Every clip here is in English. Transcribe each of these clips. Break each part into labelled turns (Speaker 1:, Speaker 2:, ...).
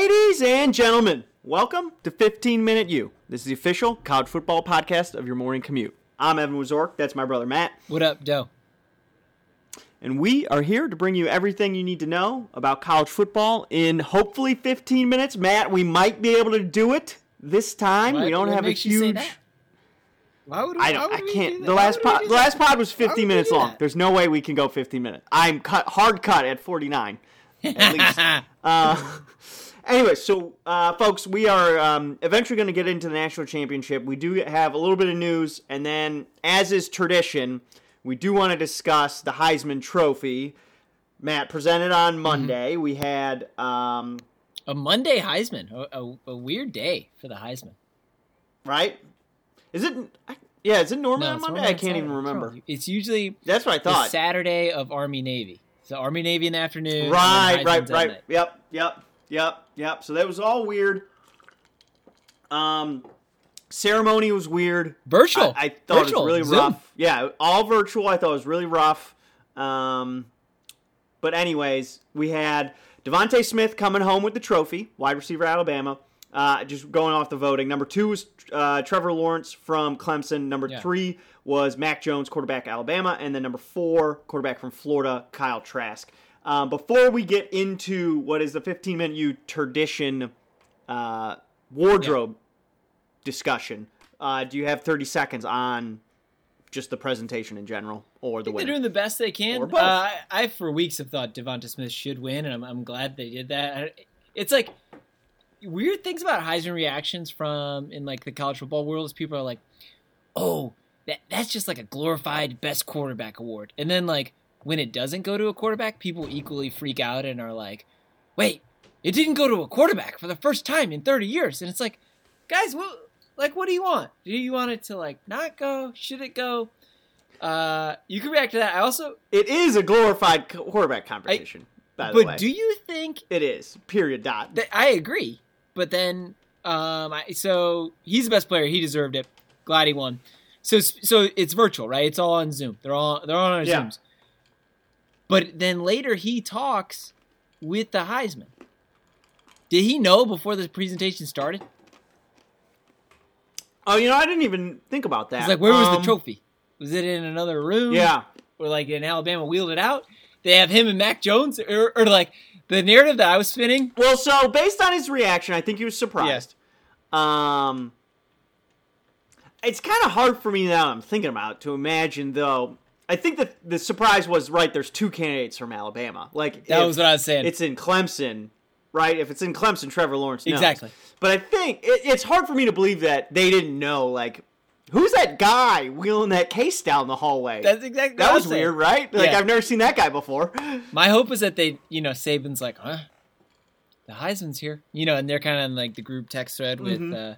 Speaker 1: Ladies and gentlemen, welcome to 15 Minute U. This is the official college football podcast of your morning commute. I'm Evan Wazork. That's my brother Matt.
Speaker 2: What up, Doe?
Speaker 1: And we are here to bring you everything you need to know about college football in hopefully 15 minutes. Matt, we might be able to do it this time. We don't have a
Speaker 2: makes you say
Speaker 1: huge.
Speaker 2: Why would
Speaker 1: I don't. I can't. The last pod. The last pod was
Speaker 2: Why would
Speaker 1: 50
Speaker 2: we
Speaker 1: minutes long.
Speaker 2: that?
Speaker 1: There's no way we can go 15 minutes. I'm cut hard cut at 49. At least. Uh, anyway, so uh, folks, we are um, eventually going to get into the national championship. We do have a little bit of news, and then, as is tradition, we do want to discuss the Heisman Trophy. Matt presented on
Speaker 2: Mm-hmm.
Speaker 1: Monday. We had um,
Speaker 2: a Monday Heisman, a, a, a weird day for the Heisman.
Speaker 1: right. Is it? Yeah, is it normally
Speaker 2: No,
Speaker 1: on Monday? I can't even remember.
Speaker 2: It's usually
Speaker 1: That's what I thought.
Speaker 2: Saturday of Army Navy. So Army Navy in the afternoon.
Speaker 1: Right, right, right.
Speaker 2: night.
Speaker 1: Yep, yep, yep, yep. So that was all weird. Um, ceremony was weird.
Speaker 2: Virtual.
Speaker 1: I, I thought
Speaker 2: Virtual.
Speaker 1: it was really
Speaker 2: Zoom.
Speaker 1: rough. Yeah, all virtual. I thought it was really rough. Um, but anyways, we had Devonta Smith coming home with the trophy, wide receiver Alabama. Uh, just going off the voting. Number two was uh, Trevor Lawrence from Clemson. Number
Speaker 2: Yeah.
Speaker 1: three was Mac Jones, quarterback Alabama, and then number four, quarterback from Florida, Kyle Trask. Um, before we get into what is the 15 minute U tradition uh, wardrobe discussion, uh, do you have 30 seconds on just the presentation in general or the
Speaker 2: They're doing the best they can. Uh, I, I for weeks have thought Devonta Smith should win, and I'm, I'm glad they did that. It's like weird things about Heisman reactions from in like the college football world is people are like, "Oh, that that's just like a glorified best quarterback award," and then like when it doesn't go to a quarterback, people equally freak out and are like, "Wait, it didn't go to a quarterback for the first time in 30 years," and it's like, guys, what? Like, what do you want? Do you want it to like not go? Should it go? Uh, you can react to that. I also,
Speaker 1: It is a glorified quarterback competition, by the way.
Speaker 2: but do you think
Speaker 1: it is. Period. Dot.
Speaker 2: that I agree? But then, um, I, so he's the best player. He deserved it. Glad he won. So, so it's virtual, right? It's all on Zoom. They're all they're all on our
Speaker 1: Yeah.
Speaker 2: Zooms. But then later he talks with the Heisman. Did he know before the presentation started?
Speaker 1: Oh, you know, I didn't even think about that.
Speaker 2: It's like, where was the
Speaker 1: Um,
Speaker 2: trophy? Was it in another room?
Speaker 1: Yeah.
Speaker 2: or like in Alabama wheeled it out. They have him and Mac Jones, or, or like the narrative that I was spinning.
Speaker 1: Well, so based on his reaction, I think he was surprised. Um, it's kind of hard for me now. I'm thinking about it, to imagine though. I think that the surprise was right. There's two candidates from Alabama. Like
Speaker 2: That was what I was saying.
Speaker 1: It's in Clemson, right? If it's in Clemson, Trevor Lawrence knows.
Speaker 2: Exactly.
Speaker 1: But I think it, it's hard for me to believe that they didn't know. Like, who's that guy wheeling that case down the hallway?
Speaker 2: That's exactly
Speaker 1: that was weird, right? Like
Speaker 2: Yeah.
Speaker 1: I've never seen that guy before.
Speaker 2: My hope is that they, you know, Saban's like, huh? The Heisman's here, you know, and they're kind of in like the group text thread with
Speaker 1: Mhm.
Speaker 2: uh,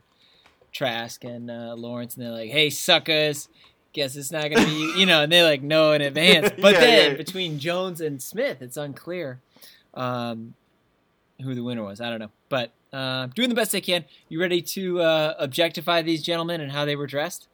Speaker 2: Trask and uh, Lawrence, and they're like, "Hey, suckers, guess it's not gonna be you," know, and they like know in advance. But
Speaker 1: Yeah,
Speaker 2: then
Speaker 1: yeah.
Speaker 2: between Jones and Smith, it's unclear um, who the winner was. I don't know, but uh, doing the best they can. You ready to uh, objectify these gentlemen and how they were dressed?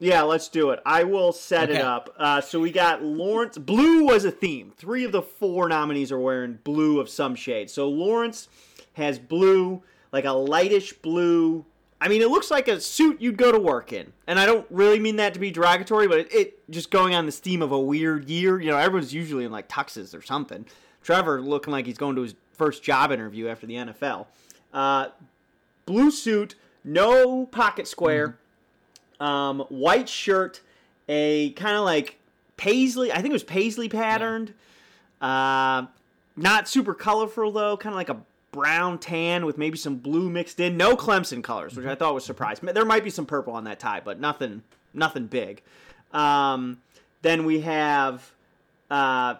Speaker 1: Yeah, let's do it. I will set it up. Uh, so we got Lawrence. Blue was a theme. Three of the four nominees are wearing blue of some shade. So Lawrence has blue, like a lightish blue. I mean, it looks like a suit you'd go to work in. And I don't really mean that to be derogatory, but it, it just going on this theme of a weird year. You know, everyone's usually in like tuxes or something. Trevor looking like he's going to his first job interview after the NFL. Uh, blue suit, no pocket square um, white shirt, a kind of like paisley. I think it was paisley patterned. Uh, not super colorful though, kind of like a brown tan with maybe some blue mixed in. No Clemson colors, which I thought was surprised. There might be some purple on that tie, but nothing, nothing big. Um, then we have uh,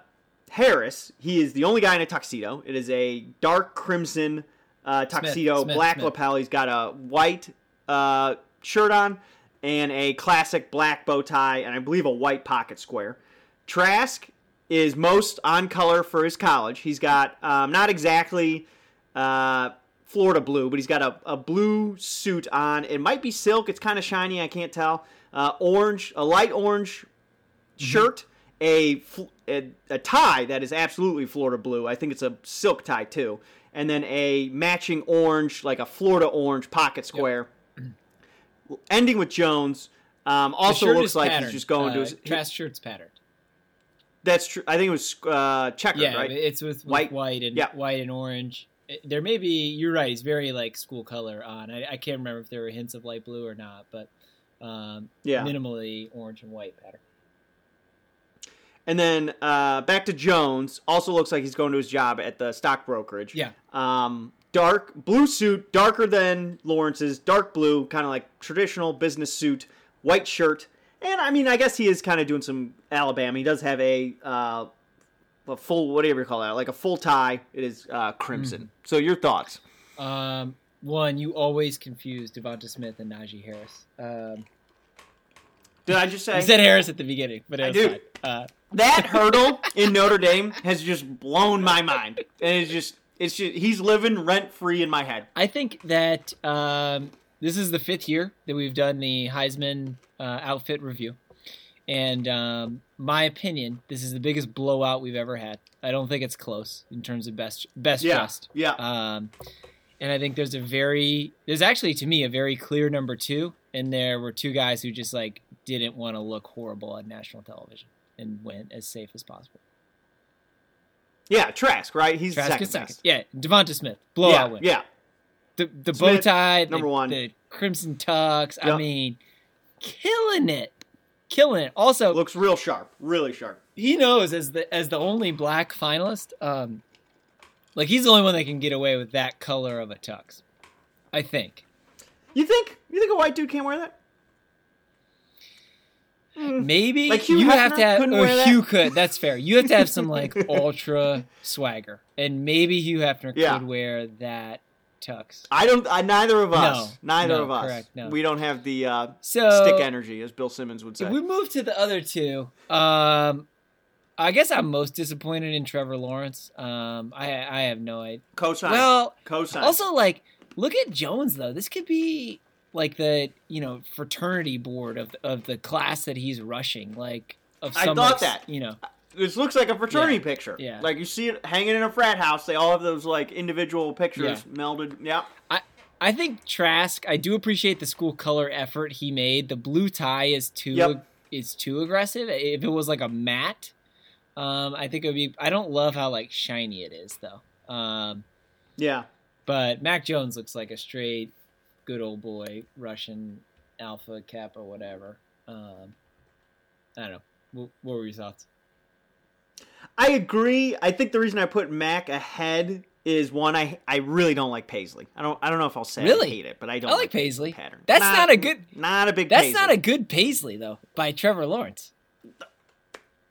Speaker 1: Harris. He is the only guy in a tuxedo. It is a dark crimson uh, tuxedo,
Speaker 2: Smith,
Speaker 1: black
Speaker 2: Smith.
Speaker 1: lapel. He's got a white uh, shirt on and a classic black bow tie, and I believe a white pocket square. Trask is most on color for his college. He's got um, not exactly uh, Florida blue, but he's got a, a blue suit on. It might be silk. It's kind of shiny. I can't tell. Uh, orange, a light orange shirt, a, fl- a a tie that is absolutely Florida blue. I think it's a silk tie too, and then a matching orange, like a Florida orange pocket square. Ending with Jones. Um, also looks like
Speaker 2: patterned.
Speaker 1: he's just going to
Speaker 2: uh,
Speaker 1: his.
Speaker 2: Trask shirt's patterned.
Speaker 1: That's true. I think it was uh, checkered,
Speaker 2: Yeah,
Speaker 1: right?
Speaker 2: it's with, with
Speaker 1: White.
Speaker 2: white, and
Speaker 1: Yeah.
Speaker 2: white and orange. There may be. You're right. He's very like school color on. I, I can't remember if there were hints of light blue or not, but um,
Speaker 1: Yeah.
Speaker 2: minimally orange and white pattern.
Speaker 1: And then uh, back to Jones. Also looks like he's going to his job at the stock brokerage.
Speaker 2: Yeah.
Speaker 1: Um, dark blue suit, darker than Lawrence's, dark blue, kind of like traditional business suit, white shirt. And I mean, I guess he is kind of doing some Alabama. He does have a, uh, a full, whatever you call that, like a full tie. It is uh, crimson.
Speaker 2: Mm.
Speaker 1: So your thoughts?
Speaker 2: Um, one, you always confuse Devonta Smith and Najee Harris. Um,
Speaker 1: Did I just say
Speaker 2: you said Harris at the beginning, but
Speaker 1: I do.
Speaker 2: Uh,
Speaker 1: that hurdle in Notre Dame has just blown my mind, and it's just, it's just, he's living rent free in my head.
Speaker 2: I think that um, this is the fifth year that we've done the Heisman uh, outfit review, and um, my opinion, this is the biggest blowout we've ever had. I don't think it's close in terms of best best
Speaker 1: Yeah,
Speaker 2: dressed.
Speaker 1: yeah.
Speaker 2: Um, and I think there's a very there's actually to me a very clear number two, and there were two guys who just like didn't want to look horrible on national television and went as safe as possible.
Speaker 1: Yeah, Trask, right? He's
Speaker 2: Trask
Speaker 1: second
Speaker 2: is second, yeah. Devonta Smith
Speaker 1: Yeah,
Speaker 2: blowout win.
Speaker 1: yeah.
Speaker 2: the the
Speaker 1: Smith,
Speaker 2: bow tie, the,
Speaker 1: number one.
Speaker 2: the crimson tux. I mean, killing it, killing it. Also,
Speaker 1: Looks real sharp, really sharp.
Speaker 2: he knows as the as the only black finalist, um, like he's the only one that can get away with that color of a tux. I think.
Speaker 1: You think? You think a white dude can't wear that? Mm.
Speaker 2: Maybe
Speaker 1: Like Hugh
Speaker 2: you have to have or
Speaker 1: wear that?
Speaker 2: Hugh could. That's fair. You have to have some like ultra swagger, and maybe Hugh Hefner
Speaker 1: Yeah.
Speaker 2: could wear that tux.
Speaker 1: I don't. I, neither of us.
Speaker 2: No,
Speaker 1: neither
Speaker 2: no,
Speaker 1: of us.
Speaker 2: correct, no.
Speaker 1: We don't have the uh,
Speaker 2: So
Speaker 1: stick energy, as Bill Simmons would say.
Speaker 2: If we move to the other two, um, I guess I'm most disappointed in Trevor Lawrence. Um, I I have no idea.
Speaker 1: Cosign.
Speaker 2: Well,
Speaker 1: Cosign.
Speaker 2: also like look at Jones though. This could be like the you know fraternity board of of the class that he's rushing. Like of
Speaker 1: I
Speaker 2: some
Speaker 1: thought
Speaker 2: like,
Speaker 1: that.
Speaker 2: you know
Speaker 1: this looks like a fraternity
Speaker 2: Yeah,
Speaker 1: picture.
Speaker 2: yeah.
Speaker 1: Like you see it hanging in a frat house. They all have those like individual pictures melded. Yeah.
Speaker 2: I think Trask. I do appreciate the school color effort he made. The blue tie is too
Speaker 1: Yep.
Speaker 2: is too aggressive. If it was like a matte, um, I think it would be. I don't love how like shiny it is though. Um,
Speaker 1: Yeah.
Speaker 2: but Mac Jones looks like a straight good old boy Russian Alpha Kappa whatever. Um, I don't know. What, what were your thoughts?
Speaker 1: I agree. I think the reason I put Mac ahead is one. I I really don't like Paisley. I don't. I don't know if I'll say
Speaker 2: Really?
Speaker 1: I hate it, but I don't.
Speaker 2: I like
Speaker 1: the
Speaker 2: Paisley.
Speaker 1: pattern.
Speaker 2: That's not a good-
Speaker 1: Not a big.
Speaker 2: That's
Speaker 1: Paisley.
Speaker 2: not a good Paisley though by Trevor Lawrence.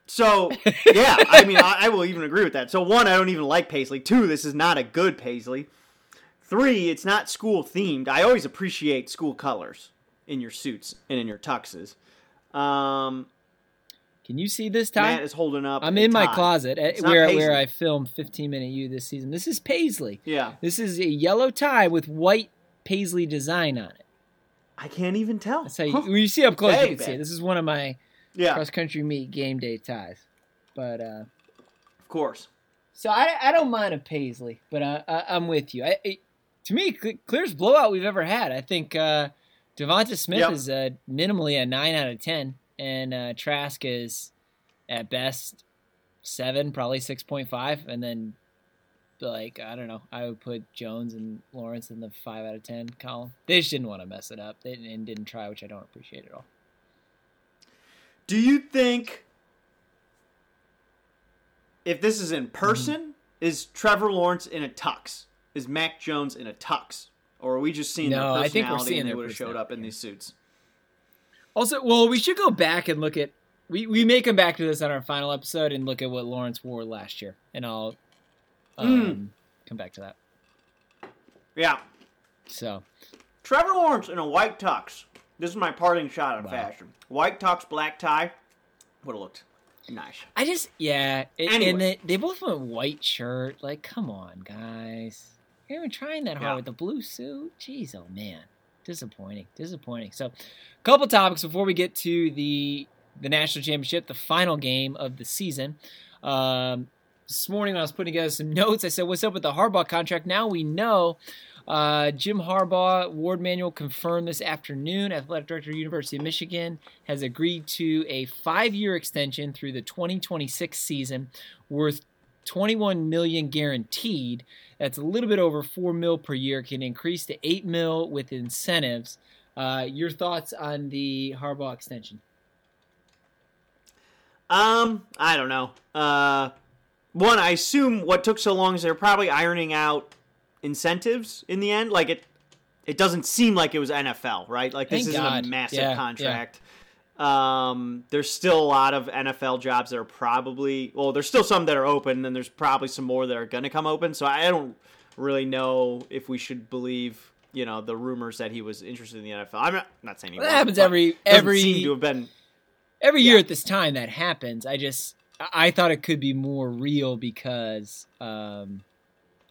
Speaker 1: So yeah, I mean, I, I will even agree with that. So one, I don't even like Paisley. Two, this is not a good Paisley. Three, it's not school themed. I always appreciate school colors in your suits and in your tuxes. Um,
Speaker 2: Can you see this tie?
Speaker 1: Matt is holding up.
Speaker 2: I'm
Speaker 1: a
Speaker 2: in my closet at, where
Speaker 1: Paisley.
Speaker 2: where I filmed 15 Minute U this season. This is Paisley.
Speaker 1: Yeah,
Speaker 2: This is a yellow tie with white Paisley design on it.
Speaker 1: I can't even tell.
Speaker 2: That's how you,
Speaker 1: Huh.
Speaker 2: when you see up close, you
Speaker 1: Baby.
Speaker 2: can see it. This is one of my
Speaker 1: yeah,
Speaker 2: cross country meet game day ties. But uh,
Speaker 1: of course.
Speaker 2: so I, I don't mind a Paisley, but I, I, I'm with you. I, it, to me, clearest blowout we've ever had. I think uh, Devonta Smith
Speaker 1: Yep.
Speaker 2: is uh, minimally a nine out of ten, and uh, Trask is at best seven, probably six point five, and then like I don't know, I would put Jones and Lawrence in the five out of ten column. They just didn't want to mess it up, they and didn't try, which I don't appreciate at all.
Speaker 1: Do you think if this is
Speaker 2: Mm-hmm.
Speaker 1: in person, is Trevor Lawrence in a tux? Is Mac Jones in a tux? Or are we just seeing
Speaker 2: No,
Speaker 1: their
Speaker 2: I think we're seeing
Speaker 1: and they would have showed up in
Speaker 2: personality,
Speaker 1: these suits?
Speaker 2: Also, well, we should go back and look at we we may come back to this on our final episode and look at what Lawrence wore last year, and I'll um, come back to that.
Speaker 1: Yeah.
Speaker 2: So
Speaker 1: Trevor Lawrence in a white tux. This is my parting shot of
Speaker 2: Wow.
Speaker 1: fashion. White tux, black tie. Would have looked nice.
Speaker 2: I just yeah, it, and they, they both went white shirt. Like, come on, guys, you're even trying that hard
Speaker 1: Yeah.
Speaker 2: with the blue suit. Jeez, oh man, disappointing, disappointing. So, a couple topics before we get to the the national championship, the final game of the season. Um, this morning when I was putting together some notes, I said, "What's up with the Harbaugh contract?" Now we know. Uh, Jim Harbaugh, Warde Manuel confirmed this afternoon. Athletic director, University of Michigan, has agreed to a five-year extension through the 2026 season, worth 21 million guaranteed. That's a little bit over four mil per year. Can increase to eight mil with incentives. Uh, your thoughts on the Harbaugh extension?
Speaker 1: Um, I don't know. Uh, one, I assume what took so long is they're probably ironing out incentives in the end. Like it, it doesn't seem like it was NFL, right? Like this
Speaker 2: Thank
Speaker 1: isn't
Speaker 2: God.
Speaker 1: a massive
Speaker 2: Yeah,
Speaker 1: contract. Um, there's still a lot of NFL jobs that are probably well, there's still some that are open, and then there's probably some more that are going to come open. So I don't really know if we should believe, you know, the rumors that he was interested in the NFL. I'm not, not saying he
Speaker 2: That happens every every
Speaker 1: seem to have been.
Speaker 2: every year
Speaker 1: Yeah.
Speaker 2: at this time that happens. I just I I thought it could be more real because um,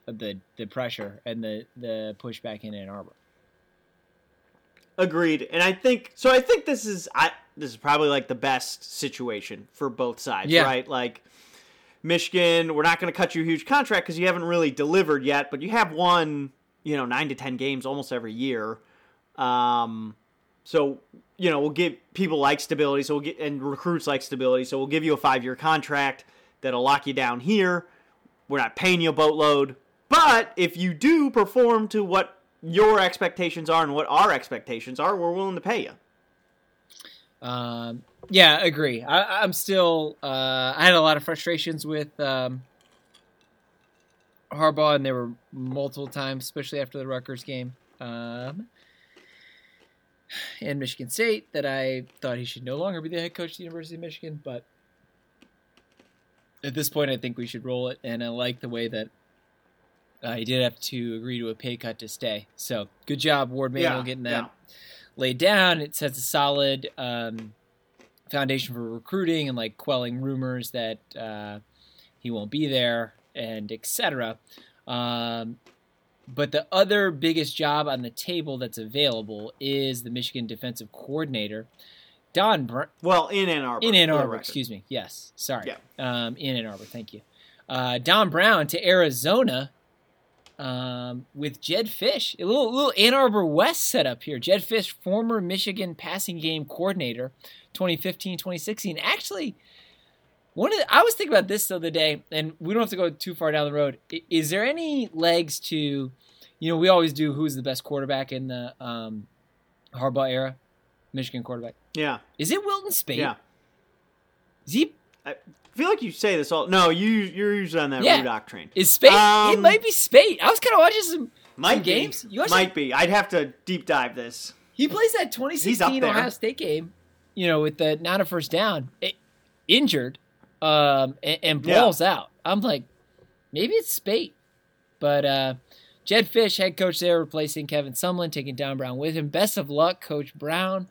Speaker 2: of the the pressure and the the pushback in Ann Arbor.
Speaker 1: Agreed, and I think so. I think this is I this is probably like the best situation for both sides,
Speaker 2: Yeah.
Speaker 1: right? Like Michigan, we're not going to cut you a huge contract because you haven't really delivered yet, but you have won, you know, nine to ten games almost every year. Um, so you know we'll give people like stability, so we'll get and recruits like stability, so we'll give you a five year contract that'll lock you down here. We're not paying you a boatload, but if you do perform to what your expectations are and what our expectations are, we're willing to pay you.
Speaker 2: Um, yeah, agree. I, I'm still. Uh, I had a lot of frustrations with um, Harbaugh, and there were multiple times, especially after the Rutgers game um, and Michigan State, that I thought he should no longer be the head coach of the University of Michigan. But at this point, I think we should roll it, and I like the way that. Uh, he did have to agree to a pay cut to stay. So good job, Warde Manuel, getting that
Speaker 1: yeah.
Speaker 2: Laid down. It sets a solid um, foundation for recruiting and like quelling rumors that uh, he won't be there and etc. Um, but the other biggest job on the table that's available is the Michigan defensive coordinator, Don Br-
Speaker 1: Well, in Ann Arbor.
Speaker 2: in Ann Arbor. Excuse me. Yes, sorry.
Speaker 1: Yeah.
Speaker 2: Um, in Ann Arbor. Thank you. Uh, Don Brown to Arizona um, with Jedd Fisch. A little, little Ann Arbor West setup here. Jedd Fisch, former Michigan passing game coordinator, 2015 2016. Actually, one of the, I was thinking about this the other day, and we don't have to go too far down the road. Is there any legs to, you know, we always do who's the best quarterback in the um, Harbaugh era, Michigan quarterback.
Speaker 1: Yeah,
Speaker 2: Is it Wilton Speight?
Speaker 1: yeah.
Speaker 2: Is he
Speaker 1: I feel like you say this all. No, you you're usually on that
Speaker 2: Yeah.
Speaker 1: Rudock train.
Speaker 2: is Speight? it
Speaker 1: Um,
Speaker 2: might be Speight. I was kind of watching some.
Speaker 1: Might be.
Speaker 2: games? You
Speaker 1: Might be. I'd have to deep dive this.
Speaker 2: He plays that 2016. Ohio State game, you know, with the not a first down, i injured, um, and, and
Speaker 1: Yeah.
Speaker 2: balls out. I'm like, maybe it's Speight, but uh, Jedd Fisch, head coach there, replacing Kevin Sumlin, taking Don Brown with him. Best of luck, Coach Brown.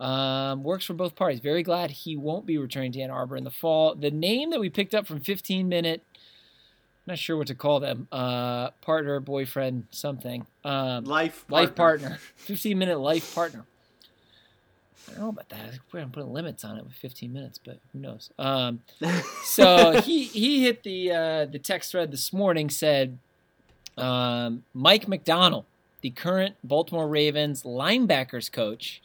Speaker 2: Um, works for both parties. Very glad he won't be returning to Ann Arbor in the fall. The name that we picked up from 15 minute, not sure what to call them, uh, partner, boyfriend, something. Um,
Speaker 1: Life.
Speaker 2: life partner, 15 minute life partner. I don't know about that. We're gonna put limits on it with 15 minutes, but who knows? Um, so he he hit the uh, the text thread this morning said um, Mike Macdonald, the current Baltimore Ravens linebackers coach,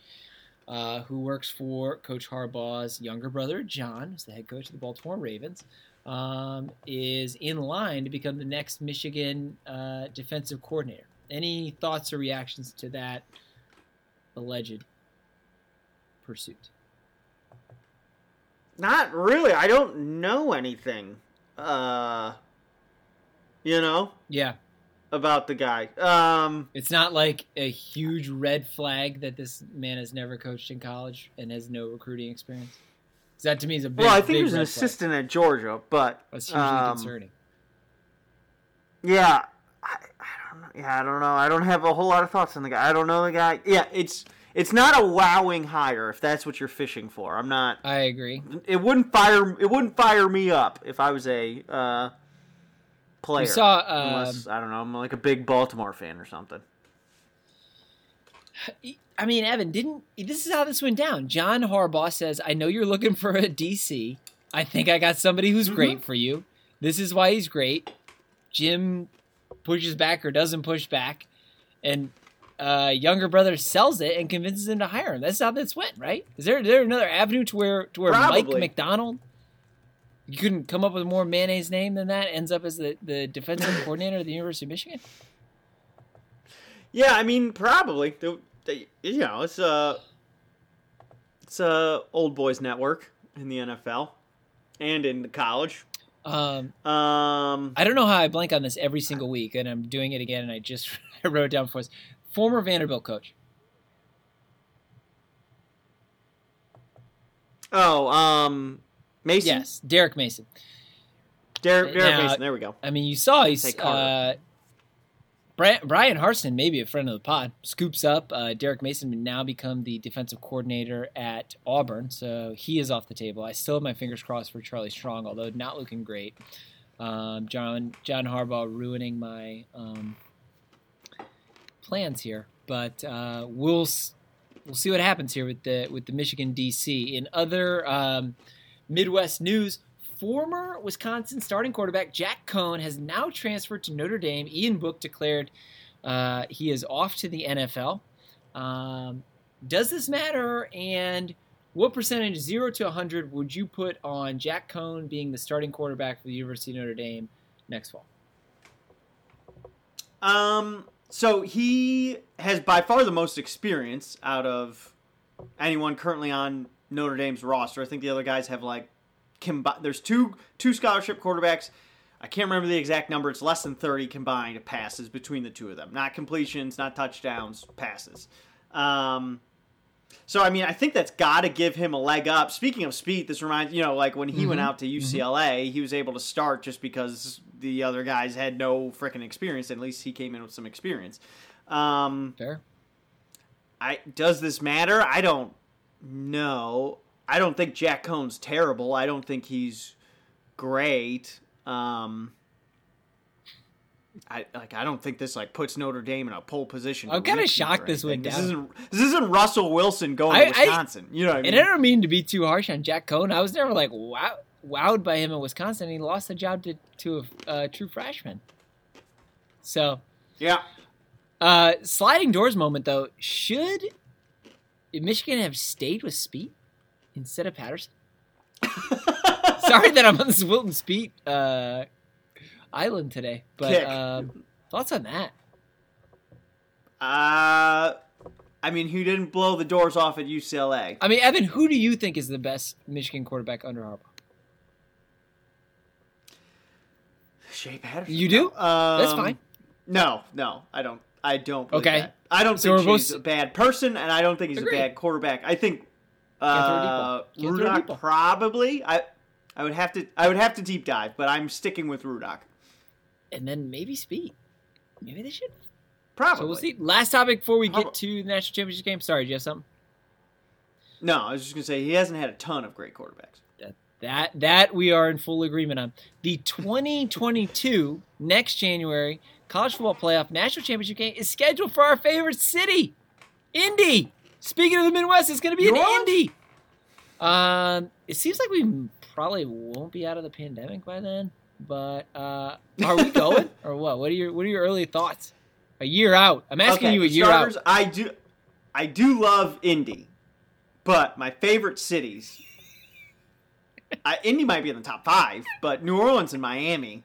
Speaker 2: uh, who works for Coach Harbaugh's younger brother John, who's the head coach of the Baltimore Ravens, um, is in line to become the next Michigan uh, defensive coordinator. Any thoughts or reactions to that alleged pursuit?
Speaker 1: Not really. I don't know anything. Uh, you know
Speaker 2: Yeah,
Speaker 1: about the guy. Um,
Speaker 2: It's not like a huge red flag that this man has never coached in college and has no recruiting experience. that to me is a big.
Speaker 1: well, I think he was an
Speaker 2: red flag.
Speaker 1: assistant at Georgia, but
Speaker 2: That's hugely
Speaker 1: um,
Speaker 2: concerning.
Speaker 1: Yeah, I, I don't know. Yeah, I don't know. I don't have a whole lot of thoughts on the guy. I don't know the guy. Yeah, it's it's not a wowing hire if that's what you're fishing for. I'm not.
Speaker 2: I agree.
Speaker 1: It wouldn't fire. It wouldn't fire me up if I was a uh, player.
Speaker 2: saw, um,
Speaker 1: unless I don't know. I'm like a big Baltimore fan or something.
Speaker 2: I mean, Evan, didn't this is how this went down? John Harbaugh says, "I know you're looking for a DC. I think I got somebody who's
Speaker 1: Mm-hmm.
Speaker 2: great for you. This is why he's great." Jim pushes back or doesn't push back, and uh, younger brother sells it and convinces him to hire him. That's how this went, right? Is there is there another avenue to where to where Mike Macdonald? You couldn't come up with a more mayonnaise name than that. Ends up as the, the defensive coordinator of the University of Michigan.
Speaker 1: Yeah, I mean, probably. They- they- You know, it's a it's a old boys network in the NFL and in the college.
Speaker 2: Um,
Speaker 1: Um,
Speaker 2: I don't know how I blank on this every single week, and I'm doing it again. And I just I wrote it down for us. Former Vanderbilt coach.
Speaker 1: oh, um, Mason.
Speaker 2: Yes, Derek Mason.
Speaker 1: Derek, Derek
Speaker 2: Now-
Speaker 1: Mason. There we go.
Speaker 2: I mean, you saw he's uh, Brian Harson, maybe a friend of the pod, scoops up uh, Derek Mason would now become the defensive coordinator at Auburn, so he is off the table. I still have my fingers crossed for Charlie Strong, although not looking great. Um, John John Harbaugh ruining my um, plans here, but uh, we'll we'll see what happens here with the with the Michigan DC. In other um, Midwest news, former Wisconsin starting quarterback Jack Coan has now transferred to Notre Dame. Ian Book declared uh, he is off to the NFL. Um, does this matter? And what percentage, zero to 100, would you put on Jack Coan being the starting quarterback for the University of Notre Dame next fall?
Speaker 1: Um, so he has by far the most experience out of anyone currently on Notre Dame's roster. I think the other guys have like combi- There's two two scholarship quarterbacks. I can't remember the exact number. It's less than 30 combined passes between the two of them. Not completions, not touchdowns, passes. Um, so I mean, I think that's got to give him a leg up. Speaking of Speight, this reminds you know, like when he went
Speaker 2: Mhm.
Speaker 1: out to UCLA, he was able to start just because the other guys had no freaking experience. At least he came in with some experience. Um,
Speaker 2: Fair.
Speaker 1: I does this matter? I don't know. I don't think Jack Coan's terrible. I don't think he's great. Um, I like. I don't think this like puts Notre Dame in a pole position.
Speaker 2: I'm kinda shocked this went down.
Speaker 1: This isn't. This isn't Russell Wilson going
Speaker 2: I-
Speaker 1: to
Speaker 2: I-
Speaker 1: Wisconsin. you know what I mean?
Speaker 2: And I don't mean to be too harsh on Jack Coan. I was never like wow, wowed by him in Wisconsin. He lost the job to, to a uh, true freshman. So,
Speaker 1: yeah.
Speaker 2: uh, sliding doors moment though. Should Michigan have stayed with Speight instead of Patterson? Sorry that I'm on this Wilton Speight uh, island today, but um, thoughts on that?
Speaker 1: Uh, I mean, who didn't blow the doors off at UCLA?
Speaker 2: I mean, Evan, who do you think is the best Michigan quarterback under Harbaugh?
Speaker 1: Shea Patterson.
Speaker 2: You do?
Speaker 1: No.
Speaker 2: That's
Speaker 1: Um,
Speaker 2: fine.
Speaker 1: No, no, I don't. I don't. Believe
Speaker 2: Okay.
Speaker 1: that. I don't
Speaker 2: So
Speaker 1: think
Speaker 2: we're both-
Speaker 1: a bad person, and I don't think he's
Speaker 2: Agreed.
Speaker 1: a bad quarterback. I think
Speaker 2: Can't throw a deep
Speaker 1: uh,
Speaker 2: ball. Can't throw a deep ball.
Speaker 1: Rudock probably. I I would have to. I would have to deep dive, but I'm sticking with Rudock.
Speaker 2: And then maybe Speight. Maybe they should.
Speaker 1: Probably.
Speaker 2: So we'll see. Last topic before we get to the national championship game. Sorry, do you have something?
Speaker 1: No, I was just gonna say he hasn't had a ton of great quarterbacks.
Speaker 2: That that we are in full agreement on. The 2022 next January college football playoff national championship game is scheduled for our favorite city, Indy. Speaking of the Midwest, it's going to be in Indy. Um, it seems like we probably won't be out of the pandemic by then. But uh, are we going or what? What are your What are your early thoughts? A year out. I'm asking
Speaker 1: okay,
Speaker 2: you a year
Speaker 1: starters,
Speaker 2: out.
Speaker 1: I do. I do love Indy, but my favorite cities. Indy might be in the top five, but New Orleans and Miami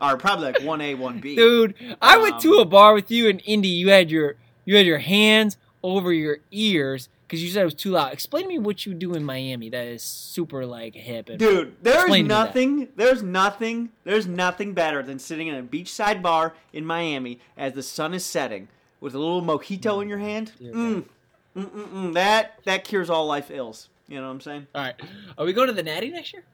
Speaker 1: are probably like one A, one B.
Speaker 2: Dude, I went to
Speaker 1: Um,
Speaker 2: a bar with you in Indy. You had your you had your hands over your ears because you said it was too loud. Explain to me what you do in Miami that is super like hip. And,
Speaker 1: Dude, there's
Speaker 2: Explain to me that.
Speaker 1: nothing, there's nothing, there's nothing better than sitting in a beachside bar in Miami as the sun is setting with a little mojito in your hand. Mm, mm, mm, mm. That that cures all life ills. You know what I'm saying?
Speaker 2: All right, are we going to the Natty next year?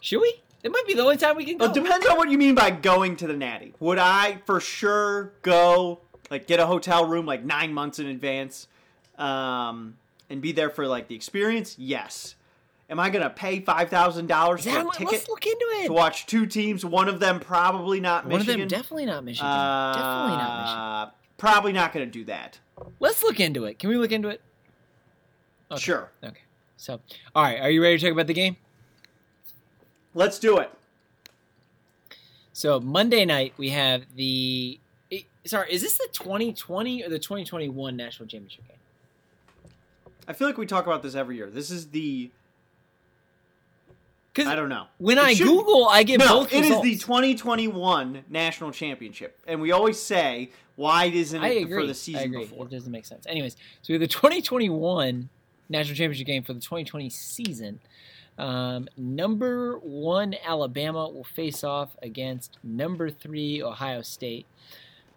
Speaker 2: Should we? It might be the only time we can go.
Speaker 1: It depends on what you mean by going to the Natty. Would I for sure go, like, get a hotel room like nine months in advance, um, and be there for like the experience? Yes. Am I gonna pay five thousand dollars for a
Speaker 2: what-
Speaker 1: ticket
Speaker 2: let's look into it.
Speaker 1: to watch two teams? One of them probably not
Speaker 2: One
Speaker 1: Michigan.
Speaker 2: of them definitely not Michigan.
Speaker 1: Uh,
Speaker 2: definitely not Michigan.
Speaker 1: probably not going to do that.
Speaker 2: Let's look into it. Can we look into it? Okay.
Speaker 1: Sure.
Speaker 2: Okay. So, all right, are you ready to talk about the game?
Speaker 1: Let's do it.
Speaker 2: So Monday night we have the. eh, Sorry, is this the 2020 or the 2021 national championship game?
Speaker 1: I feel like we talk about this every year. This is the
Speaker 2: Because
Speaker 1: I don't know.
Speaker 2: when
Speaker 1: It
Speaker 2: I
Speaker 1: should-
Speaker 2: Google, I get
Speaker 1: no,
Speaker 2: both
Speaker 1: it is
Speaker 2: results.
Speaker 1: the 2021 national championship, and we always say why isn't
Speaker 2: I
Speaker 1: it
Speaker 2: agree.
Speaker 1: for the season
Speaker 2: I agree.
Speaker 1: before?
Speaker 2: It doesn't make sense. Anyways, so we have the 2021 national championship game for the 2020 season. Um, number one Alabama will face off against number three Ohio State.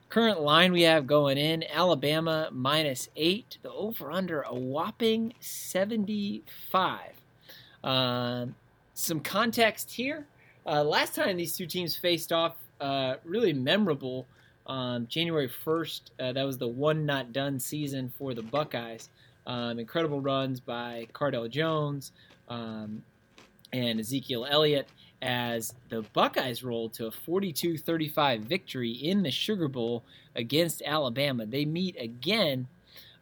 Speaker 2: Current line we have going in Alabama minus eight. The over under a whopping 75. Um, some context here. Uh, last time these two teams faced off, uh, really memorable. Um, January 1st, uh, that was the one not done season for the Buckeyes. Um, incredible runs by Cardale Jones um, and Ezekiel Elliott as the Buckeyes rolled to a 42 35 victory in the Sugar Bowl against Alabama. They meet again,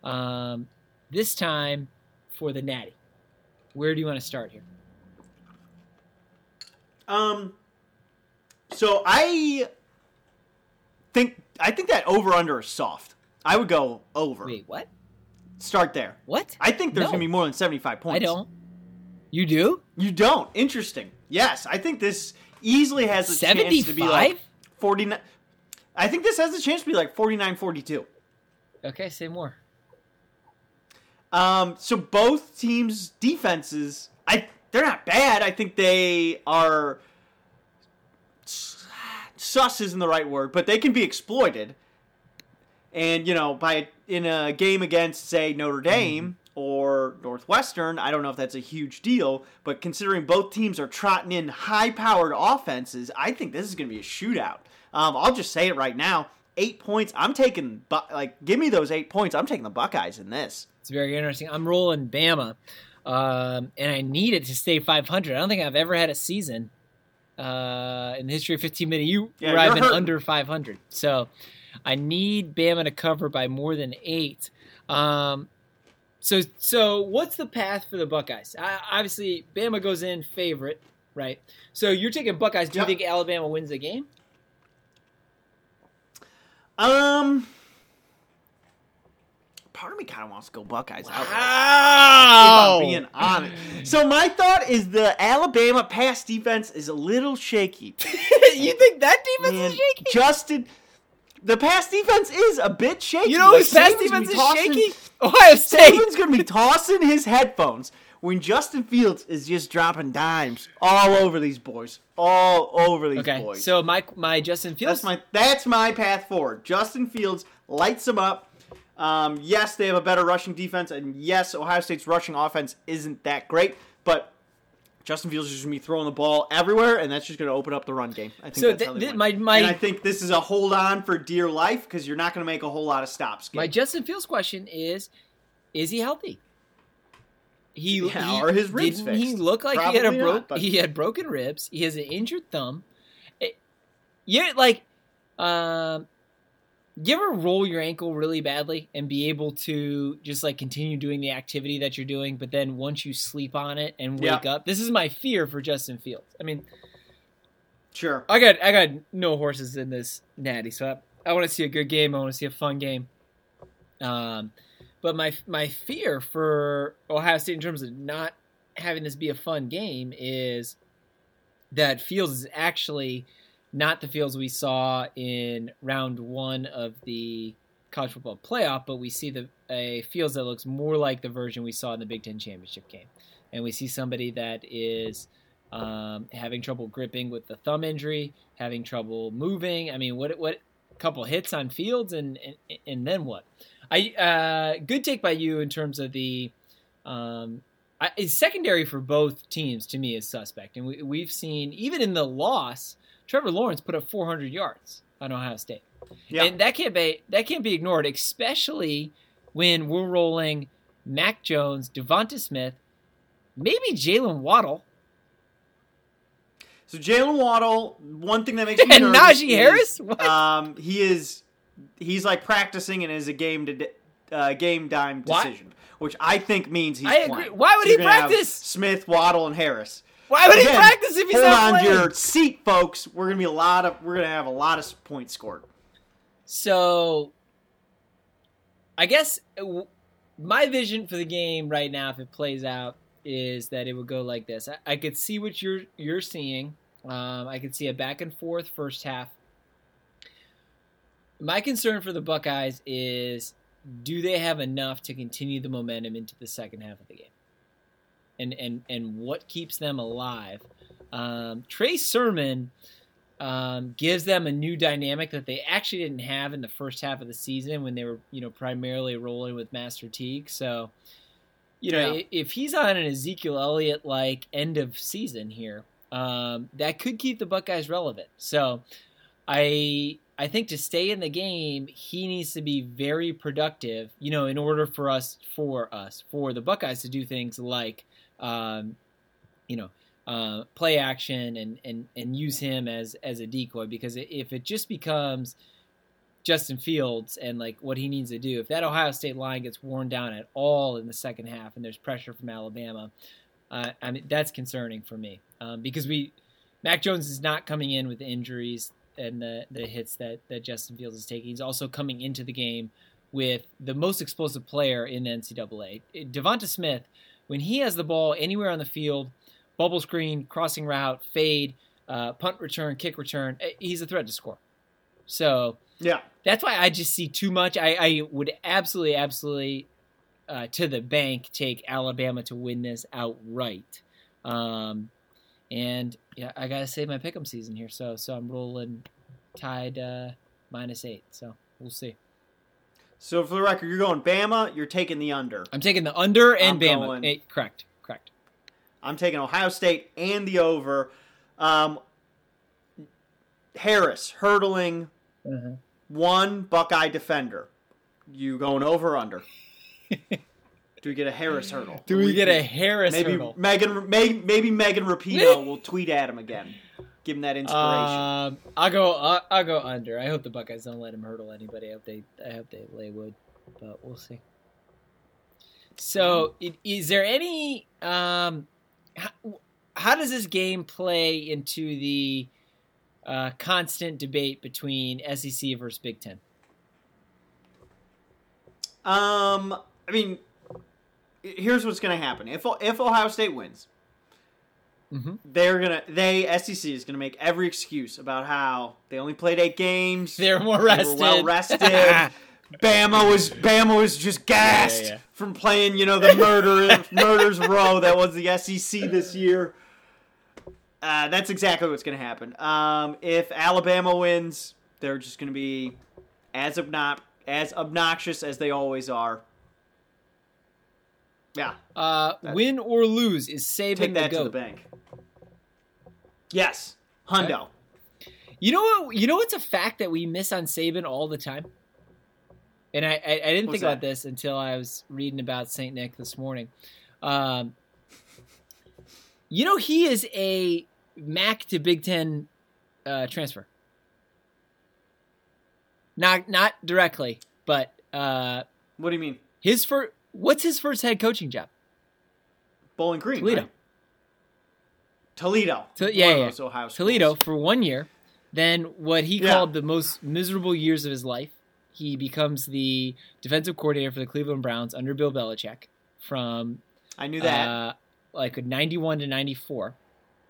Speaker 2: um, this time for the Natty. Where do you want to start here?
Speaker 1: Um, so I think I think that over under is soft. I would go over.
Speaker 2: Wait, what?
Speaker 1: Start there.
Speaker 2: What?
Speaker 1: I think there's
Speaker 2: No.
Speaker 1: gonna be more than 75 points.
Speaker 2: I don't. You do?
Speaker 1: You don't. Interesting. Yes, I think this easily has a chance to be like
Speaker 2: 75?
Speaker 1: 49. I think this has a chance to be like 49 42.
Speaker 2: Okay, say more.
Speaker 1: Um, so both teams' defenses, I they're not bad. I think they are. Sus isn't the right word, but they can be exploited. And you know, by in a game against say Notre Dame or Northwestern, I don't know if that's a huge deal, but considering both teams are trotting in high-powered offenses, I think this is going to be a shootout. Um, I'll just say it right now: eight points. I'm taking, like, give me those eight points. I'm taking the Buckeyes in this.
Speaker 2: It's very interesting. I'm rolling Bama, um, and I need it to stay 500. I don't think I've ever had a season uh, in the history of 15 minute U
Speaker 1: Yeah,
Speaker 2: where I've been under 500. So I need Bama to cover by more than eight. Um, so so what's the path for the Buckeyes? I, obviously, Bama goes in favorite, right? So you're taking Buckeyes. Do
Speaker 1: Yep.
Speaker 2: you think Alabama wins the game?
Speaker 1: Um, part of me kind of wants to go Buckeyes. outright, If
Speaker 2: Wow!
Speaker 1: I'm being honest. So my thought is the Alabama pass defense is a little shaky.
Speaker 2: you think that defense
Speaker 1: Man,
Speaker 2: is shaky?
Speaker 1: Justin, the pass defense is a bit shaky.
Speaker 2: You know
Speaker 1: Like,
Speaker 2: whose pass defense is
Speaker 1: tossing-
Speaker 2: shaky? Ohio State.
Speaker 1: Saban's going to be tossing his headphones when Justin Fields is just dropping dimes all over these boys, all over these
Speaker 2: Okay,
Speaker 1: boys.
Speaker 2: so my my Justin Fields.
Speaker 1: That's my that's my path forward. Justin Fields lights them up. Um, yes, they have a better rushing defense, and yes, Ohio State's rushing offense isn't that great, but Justin Fields is just gonna be throwing the ball everywhere, and that's just gonna open up the run game. I think
Speaker 2: So
Speaker 1: that's
Speaker 2: th-
Speaker 1: how they
Speaker 2: th- my- my-
Speaker 1: and I think this is a hold on for dear life because you're not gonna make a whole lot of stops.
Speaker 2: My Justin Fields question is: Is he healthy? He,
Speaker 1: Yeah,
Speaker 2: he
Speaker 1: are his ribs
Speaker 2: didn't He
Speaker 1: fixed?
Speaker 2: looked like he had a broke.
Speaker 1: not, but-
Speaker 2: He had broken ribs. He has an injured thumb. It- yeah, like, um, you ever roll your ankle really badly and be able to just like continue doing the activity that you're doing, but then once you sleep on it and wake
Speaker 1: Yeah.
Speaker 2: up, this is my fear for Justin Fields. I mean,
Speaker 1: sure.
Speaker 2: I got I got no horses in this natty, so I, I want to see a good game. I want to see a fun game. Um, but my my fear for Ohio State in terms of not having this be a fun game is that Fields is actually not the Fields we saw in round one of the college football playoff, but we see the a Fields that looks more like the version we saw in the Big Ten championship game, and we see somebody that is um, having trouble gripping with the thumb injury, having trouble moving. I mean, what what couple hits on Fields, and and, and then what? I uh, good take by you in terms of the um, I, secondary for both teams to me is suspect, and we, we've seen even in the loss, Trevor Lawrence put up 400 yards on Ohio State,
Speaker 1: Yeah.
Speaker 2: and that can't be that can't be ignored, especially when we're rolling Mac Jones, Devonta Smith, maybe Jaylen Waddle,
Speaker 1: So Jaylen Waddle, one thing that makes me
Speaker 2: and
Speaker 1: nervous
Speaker 2: Najee
Speaker 1: is,
Speaker 2: Harris.
Speaker 1: Um, he is he's like practicing and is a game to uh, game time
Speaker 2: Why-
Speaker 1: decision, which I think means he's
Speaker 2: I agree.
Speaker 1: playing.
Speaker 2: Why would
Speaker 1: So
Speaker 2: he practice?
Speaker 1: Smith, Waddle, and Harris.
Speaker 2: Why would he practice if he's
Speaker 1: hold
Speaker 2: not
Speaker 1: on
Speaker 2: playing?
Speaker 1: to your seat, folks. We're gonna be a lot of. We're gonna have a lot of points scored.
Speaker 2: So, I guess uh, w- my vision for the game right now, if it plays out, is that it would go like this. I, I could see what you're you're seeing. Um, I could see a back and forth first half. My concern for the Buckeyes is, do they have enough to continue the momentum into the second half of the game? And and and what keeps them alive? Um, Trey Sermon um, gives them a new dynamic that they actually didn't have in the first half of the season when they were, you know, primarily rolling with Master Teague. So, you know,
Speaker 1: Yeah.
Speaker 2: if he's on an Ezekiel Elliott like end of season here, um, that could keep the Buckeyes relevant. So, I I think to stay in the game, he needs to be very productive. You know, in order for us for us for the Buckeyes to do things like, um, you know, uh, play action and, and, and use him as as a decoy because if it just becomes Justin Fields and like what he needs to do, if that Ohio State line gets worn down at all in the second half and there's pressure from Alabama, uh, I mean that's concerning for me um, because we Mac Jones is not coming in with injuries and the the hits that that Justin Fields is taking. He's also coming into the game with the most explosive player in the NCAA, Devonta Smith. When he has the ball anywhere on the field, bubble screen, crossing route, fade, uh, punt return, kick return. eh, He's a threat to score. So
Speaker 1: Yeah,
Speaker 2: that's why I just see too much. I, I would absolutely, absolutely, uh, to the bank, take Alabama to win this outright. Um, and yeah, I gotta save my pick'em season here, so so I'm rolling tied uh, minus eight. So we'll see.
Speaker 1: So for the record, you're going Bama. You're taking the under.
Speaker 2: I'm taking the under and
Speaker 1: I'm
Speaker 2: Bama.
Speaker 1: going-
Speaker 2: Eh, correct, correct.
Speaker 1: I'm taking Ohio State and the over. Um, Harris hurdling one Buckeye defender. You going over or under? Do we get a Harris hurdle?
Speaker 2: Do we get a Harris
Speaker 1: maybe
Speaker 2: hurdle?
Speaker 1: Megan? Maybe, maybe Megan Rapinoe will tweet at him again. Give him that inspiration.
Speaker 2: Um, I'll go. I'll, I'll go under. I hope the Buckeyes don't let him hurdle anybody. I hope they. I hope they lay wood, but we'll see. So, i- is there any? Um, how, how does this game play into the uh, constant debate between SEC versus Big Ten?
Speaker 1: Um, I mean, here's what's going to happen. If if Ohio State wins,
Speaker 2: Mm-hmm.
Speaker 1: they're gonna they SEC is gonna make every excuse about how they only played eight games.
Speaker 2: They're more
Speaker 1: They
Speaker 2: rested.
Speaker 1: were well rested. Bama was Bama was just gassed
Speaker 2: Yeah, yeah.
Speaker 1: from playing, you know, the murder murders row that was the SEC this year. Uh, that's exactly what's going to happen. Um, if Alabama wins, they're just going to be as obnox- as obnoxious as they always are. Yeah,
Speaker 2: Uh, win or lose is Saban
Speaker 1: take
Speaker 2: the
Speaker 1: that to the bank. Yes, Hundo.
Speaker 2: You know what? You know what's a fact that we miss on Saban all the time, and I I, I didn't
Speaker 1: What's
Speaker 2: think about this until I was reading about Saint Nick this morning. Um, you know he is a MAC to Big Ten uh, transfer, not not directly, but uh,
Speaker 1: What do you mean?
Speaker 2: his first. What's his first head coaching job?
Speaker 1: Bowling Green,
Speaker 2: Toledo.
Speaker 1: right? Toledo.
Speaker 2: To- yeah, yeah.
Speaker 1: Ohio schools.
Speaker 2: Toledo for one year. Then what he
Speaker 1: Yeah.
Speaker 2: called the most miserable years of his life. He becomes the defensive coordinator for the Cleveland Browns under Bill Belichick from
Speaker 1: I knew that.
Speaker 2: uh, like 91 to 94.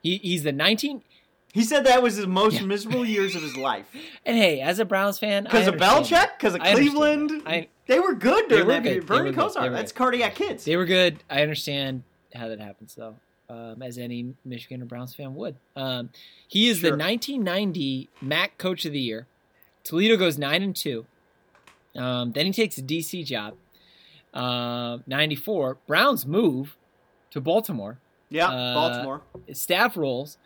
Speaker 2: He, he's the 19
Speaker 1: he said that was his most
Speaker 2: Yeah.
Speaker 1: miserable years of his life.
Speaker 2: and hey, as a Browns fan,
Speaker 1: Because of Belichick? Because of
Speaker 2: I
Speaker 1: Cleveland?
Speaker 2: I-
Speaker 1: they were good
Speaker 2: They
Speaker 1: during
Speaker 2: were
Speaker 1: that period.
Speaker 2: They
Speaker 1: Bernie
Speaker 2: were good. They
Speaker 1: Kosar. That's
Speaker 2: good.
Speaker 1: cardiac kids.
Speaker 2: They were good. I understand how that happens though. Um, as any Michigan or Browns fan would. Um, he is
Speaker 1: Sure.
Speaker 2: the 1990 MAC Coach of the Year. Toledo goes nine and two. Um, then he takes a DC job. Uh, 94 Browns move to Baltimore.
Speaker 1: yeah,
Speaker 2: uh,
Speaker 1: Baltimore.
Speaker 2: Staff roles,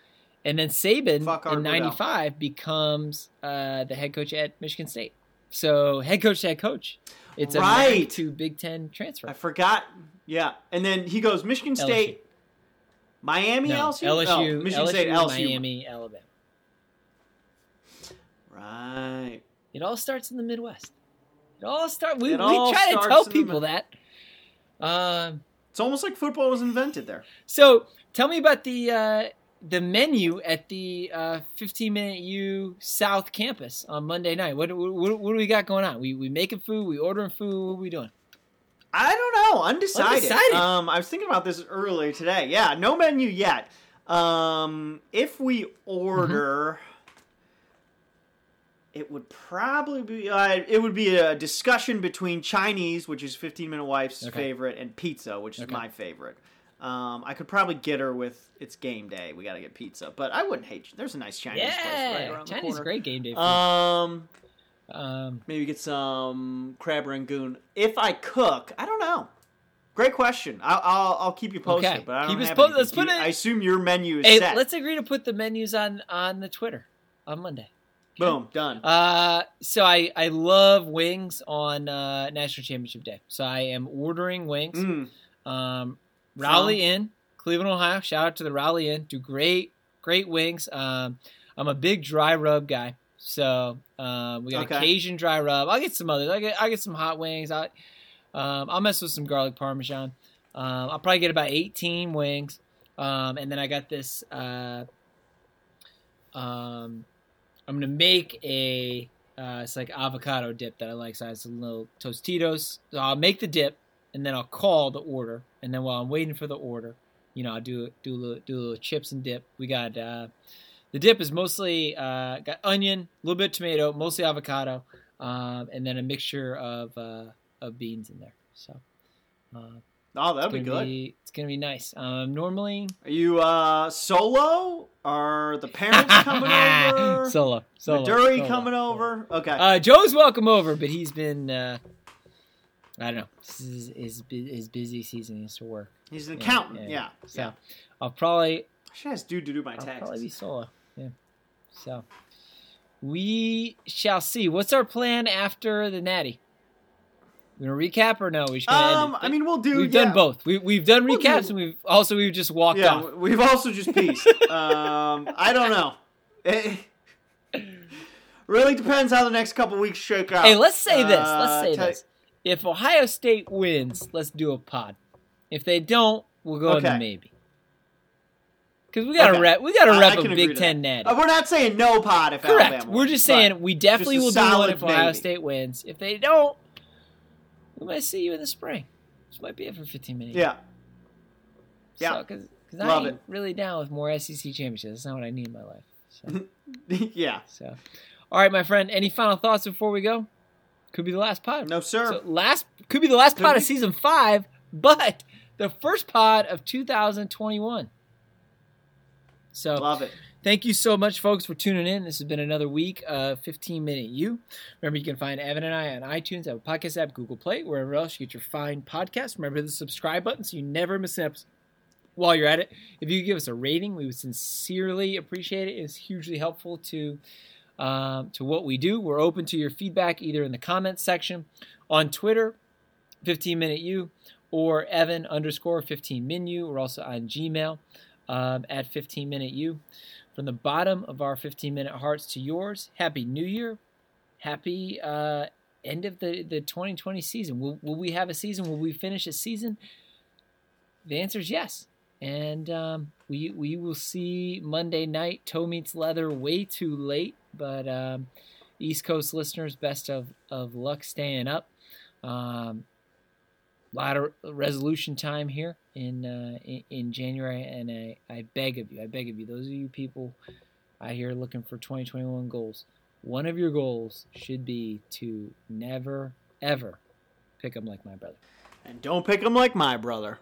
Speaker 2: and then Saban
Speaker 1: Fuck
Speaker 2: in '95 becomes uh, the head coach at Michigan State. So head coach to head coach. It's a
Speaker 1: Right.
Speaker 2: MAC to Big Ten transfer.
Speaker 1: I forgot. Yeah. And then he goes Michigan State, Miami,
Speaker 2: No,
Speaker 1: LSU?
Speaker 2: LSU,
Speaker 1: Michigan
Speaker 2: LSU,
Speaker 1: State, LSU.
Speaker 2: Miami, Alabama.
Speaker 1: Right.
Speaker 2: It all starts in the Midwest. It all start. We,
Speaker 1: It
Speaker 2: we try to tell people that. Um,
Speaker 1: It's almost like football was invented there.
Speaker 2: so tell me about the uh, the menu at the uh, 15 minute U South Campus on Monday night. What, what, what do we got going on? We we making food? We ordering food? What are we doing?
Speaker 1: I don't know. Undecided.
Speaker 2: Undecided.
Speaker 1: Um, I was thinking about this earlier today. Yeah, no menu yet. Um, if we order, it would probably be. Uh, it would be a discussion between Chinese, which is Fifteen Minute Wife's
Speaker 2: Okay.
Speaker 1: favorite, and pizza, which is
Speaker 2: Okay.
Speaker 1: my favorite. Um, I could probably get her with it's game day. We got to get pizza, but I wouldn't hate. There's a nice Chinese place right
Speaker 2: Yeah,
Speaker 1: around the
Speaker 2: Chinese
Speaker 1: corner.
Speaker 2: great game day.
Speaker 1: Um,
Speaker 2: um,
Speaker 1: maybe get some crab rangoon. If I cook, I don't know. Great question. I'll I'll, I'll keep you posted,
Speaker 2: Okay.
Speaker 1: but I don't
Speaker 2: Keep
Speaker 1: have
Speaker 2: po- let's put it-
Speaker 1: I assume your menu is
Speaker 2: hey,
Speaker 1: set.
Speaker 2: let's agree to put the menus on on the Twitter on Monday.
Speaker 1: Boom, done.
Speaker 2: Uh, so I I love wings on uh, National Championship Day. So I am ordering wings.
Speaker 1: Mm.
Speaker 2: Um, Raleigh Inn, Cleveland, Ohio. Shout out to the Raleigh Inn. Do great, great wings. Um, I'm a big dry rub guy. So um, we got
Speaker 1: Okay.
Speaker 2: a Cajun dry rub. I'll get some others. I get I get some hot wings. I um, I'll mess with some garlic parmesan. Um, I'll probably get about 18 wings. Um, and then I got this. Uh, um, I'm gonna make a. Uh, it's like avocado dip that I like. So I have some little Tostitos. So I'll make the dip, and then I'll call the order. And then while I'm waiting for the order, you know, I'll do do a little, do a little chips and dip. We got uh, the dip is mostly uh, got onion, a little bit of tomato, mostly avocado, um, and then a mixture of uh, of beans in there. So uh,
Speaker 1: Oh, that'll be good.
Speaker 2: be it's gonna be nice. Um, normally
Speaker 1: Are you uh, solo? Are the parents coming over?
Speaker 2: solo, solo,
Speaker 1: Maduri
Speaker 2: solo,
Speaker 1: coming
Speaker 2: solo.
Speaker 1: over? Okay.
Speaker 2: Uh, Joe's welcome over, but he's been uh, I don't know. This is his, bu- his busy season. He has to work.
Speaker 1: He's an accountant.
Speaker 2: yeah,
Speaker 1: Yeah.
Speaker 2: So
Speaker 1: yeah.
Speaker 2: I'll probably
Speaker 1: I should ask dude to do my
Speaker 2: I'll probably be solo. Yeah. So we shall see. What's our plan after the Natty? We gonna recap or no? We should.
Speaker 1: Um. I mean, we'll do.
Speaker 2: we've
Speaker 1: yeah.
Speaker 2: done both. We we've done
Speaker 1: We'll
Speaker 2: recaps
Speaker 1: do-
Speaker 2: and we've also we've just walked
Speaker 1: Yeah,
Speaker 2: off.
Speaker 1: we've also just pieced. um, I don't know. It really depends how the next couple weeks shake out.
Speaker 2: Hey, let's say this.
Speaker 1: Uh,
Speaker 2: Let's say
Speaker 1: tell-
Speaker 2: this. If Ohio State wins, let's do a pod. If they don't, we'll go
Speaker 1: Okay.
Speaker 2: maybe. Because we got to
Speaker 1: Okay.
Speaker 2: rep. We got to
Speaker 1: I- I
Speaker 2: rep
Speaker 1: can
Speaker 2: a Big Ten natty.
Speaker 1: Uh, we're not saying no pod if
Speaker 2: Correct.
Speaker 1: Alabama
Speaker 2: We're just saying we definitely will do one if Ohio. State wins. If they don't, we might see you in the spring. This might be it for 15 minutes.
Speaker 1: Yeah. Yeah.
Speaker 2: Because I ain't
Speaker 1: it.
Speaker 2: really down with more SEC championships. That's not what I need in my life. So,
Speaker 1: yeah.
Speaker 2: so. all right, my friend. Any final thoughts before we go? Could be the last pod.
Speaker 1: No, sir.
Speaker 2: So last could be the last
Speaker 1: Could
Speaker 2: pod
Speaker 1: be.
Speaker 2: of season five, but the first pod of 2021. So
Speaker 1: Love it.
Speaker 2: thank you so much, folks, for tuning in. This has been another week of 15 Minute U. Remember, you can find Evan and I on iTunes, Apple Podcast app, Google Play, wherever else you get your fine podcasts. Remember the subscribe button so you never miss an episode. While you're at it, if you could give us a rating, we would sincerely appreciate it. It's hugely helpful to um, to what we do. We're open to your feedback either in the comments section on Twitter, 15 Minute U, or Evan underscore 15 Minu. We're also on Gmail um, at 15 Minute U. From the bottom of our 15 minute hearts to yours, Happy New Year. Happy uh, end of the, the 2020 season. Will, will we have a season? Will we finish a season? The answer is yes. And um, we we will see Monday night. Toe meets leather way too late, but um, East Coast listeners, best of, of luck staying up. Um, a lot of resolution time here in, uh, in January, and I, I beg of you, I beg of you, those of you people out here looking for 2021 goals, one of your goals should be to never ever pick them like my brother.
Speaker 1: And don't pick them like my brother.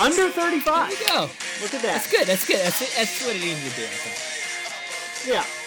Speaker 1: Under 35.
Speaker 2: There you go.
Speaker 1: Look at that.
Speaker 2: That's good. That's good. That's that's what it needs to be. I think.
Speaker 1: Yeah.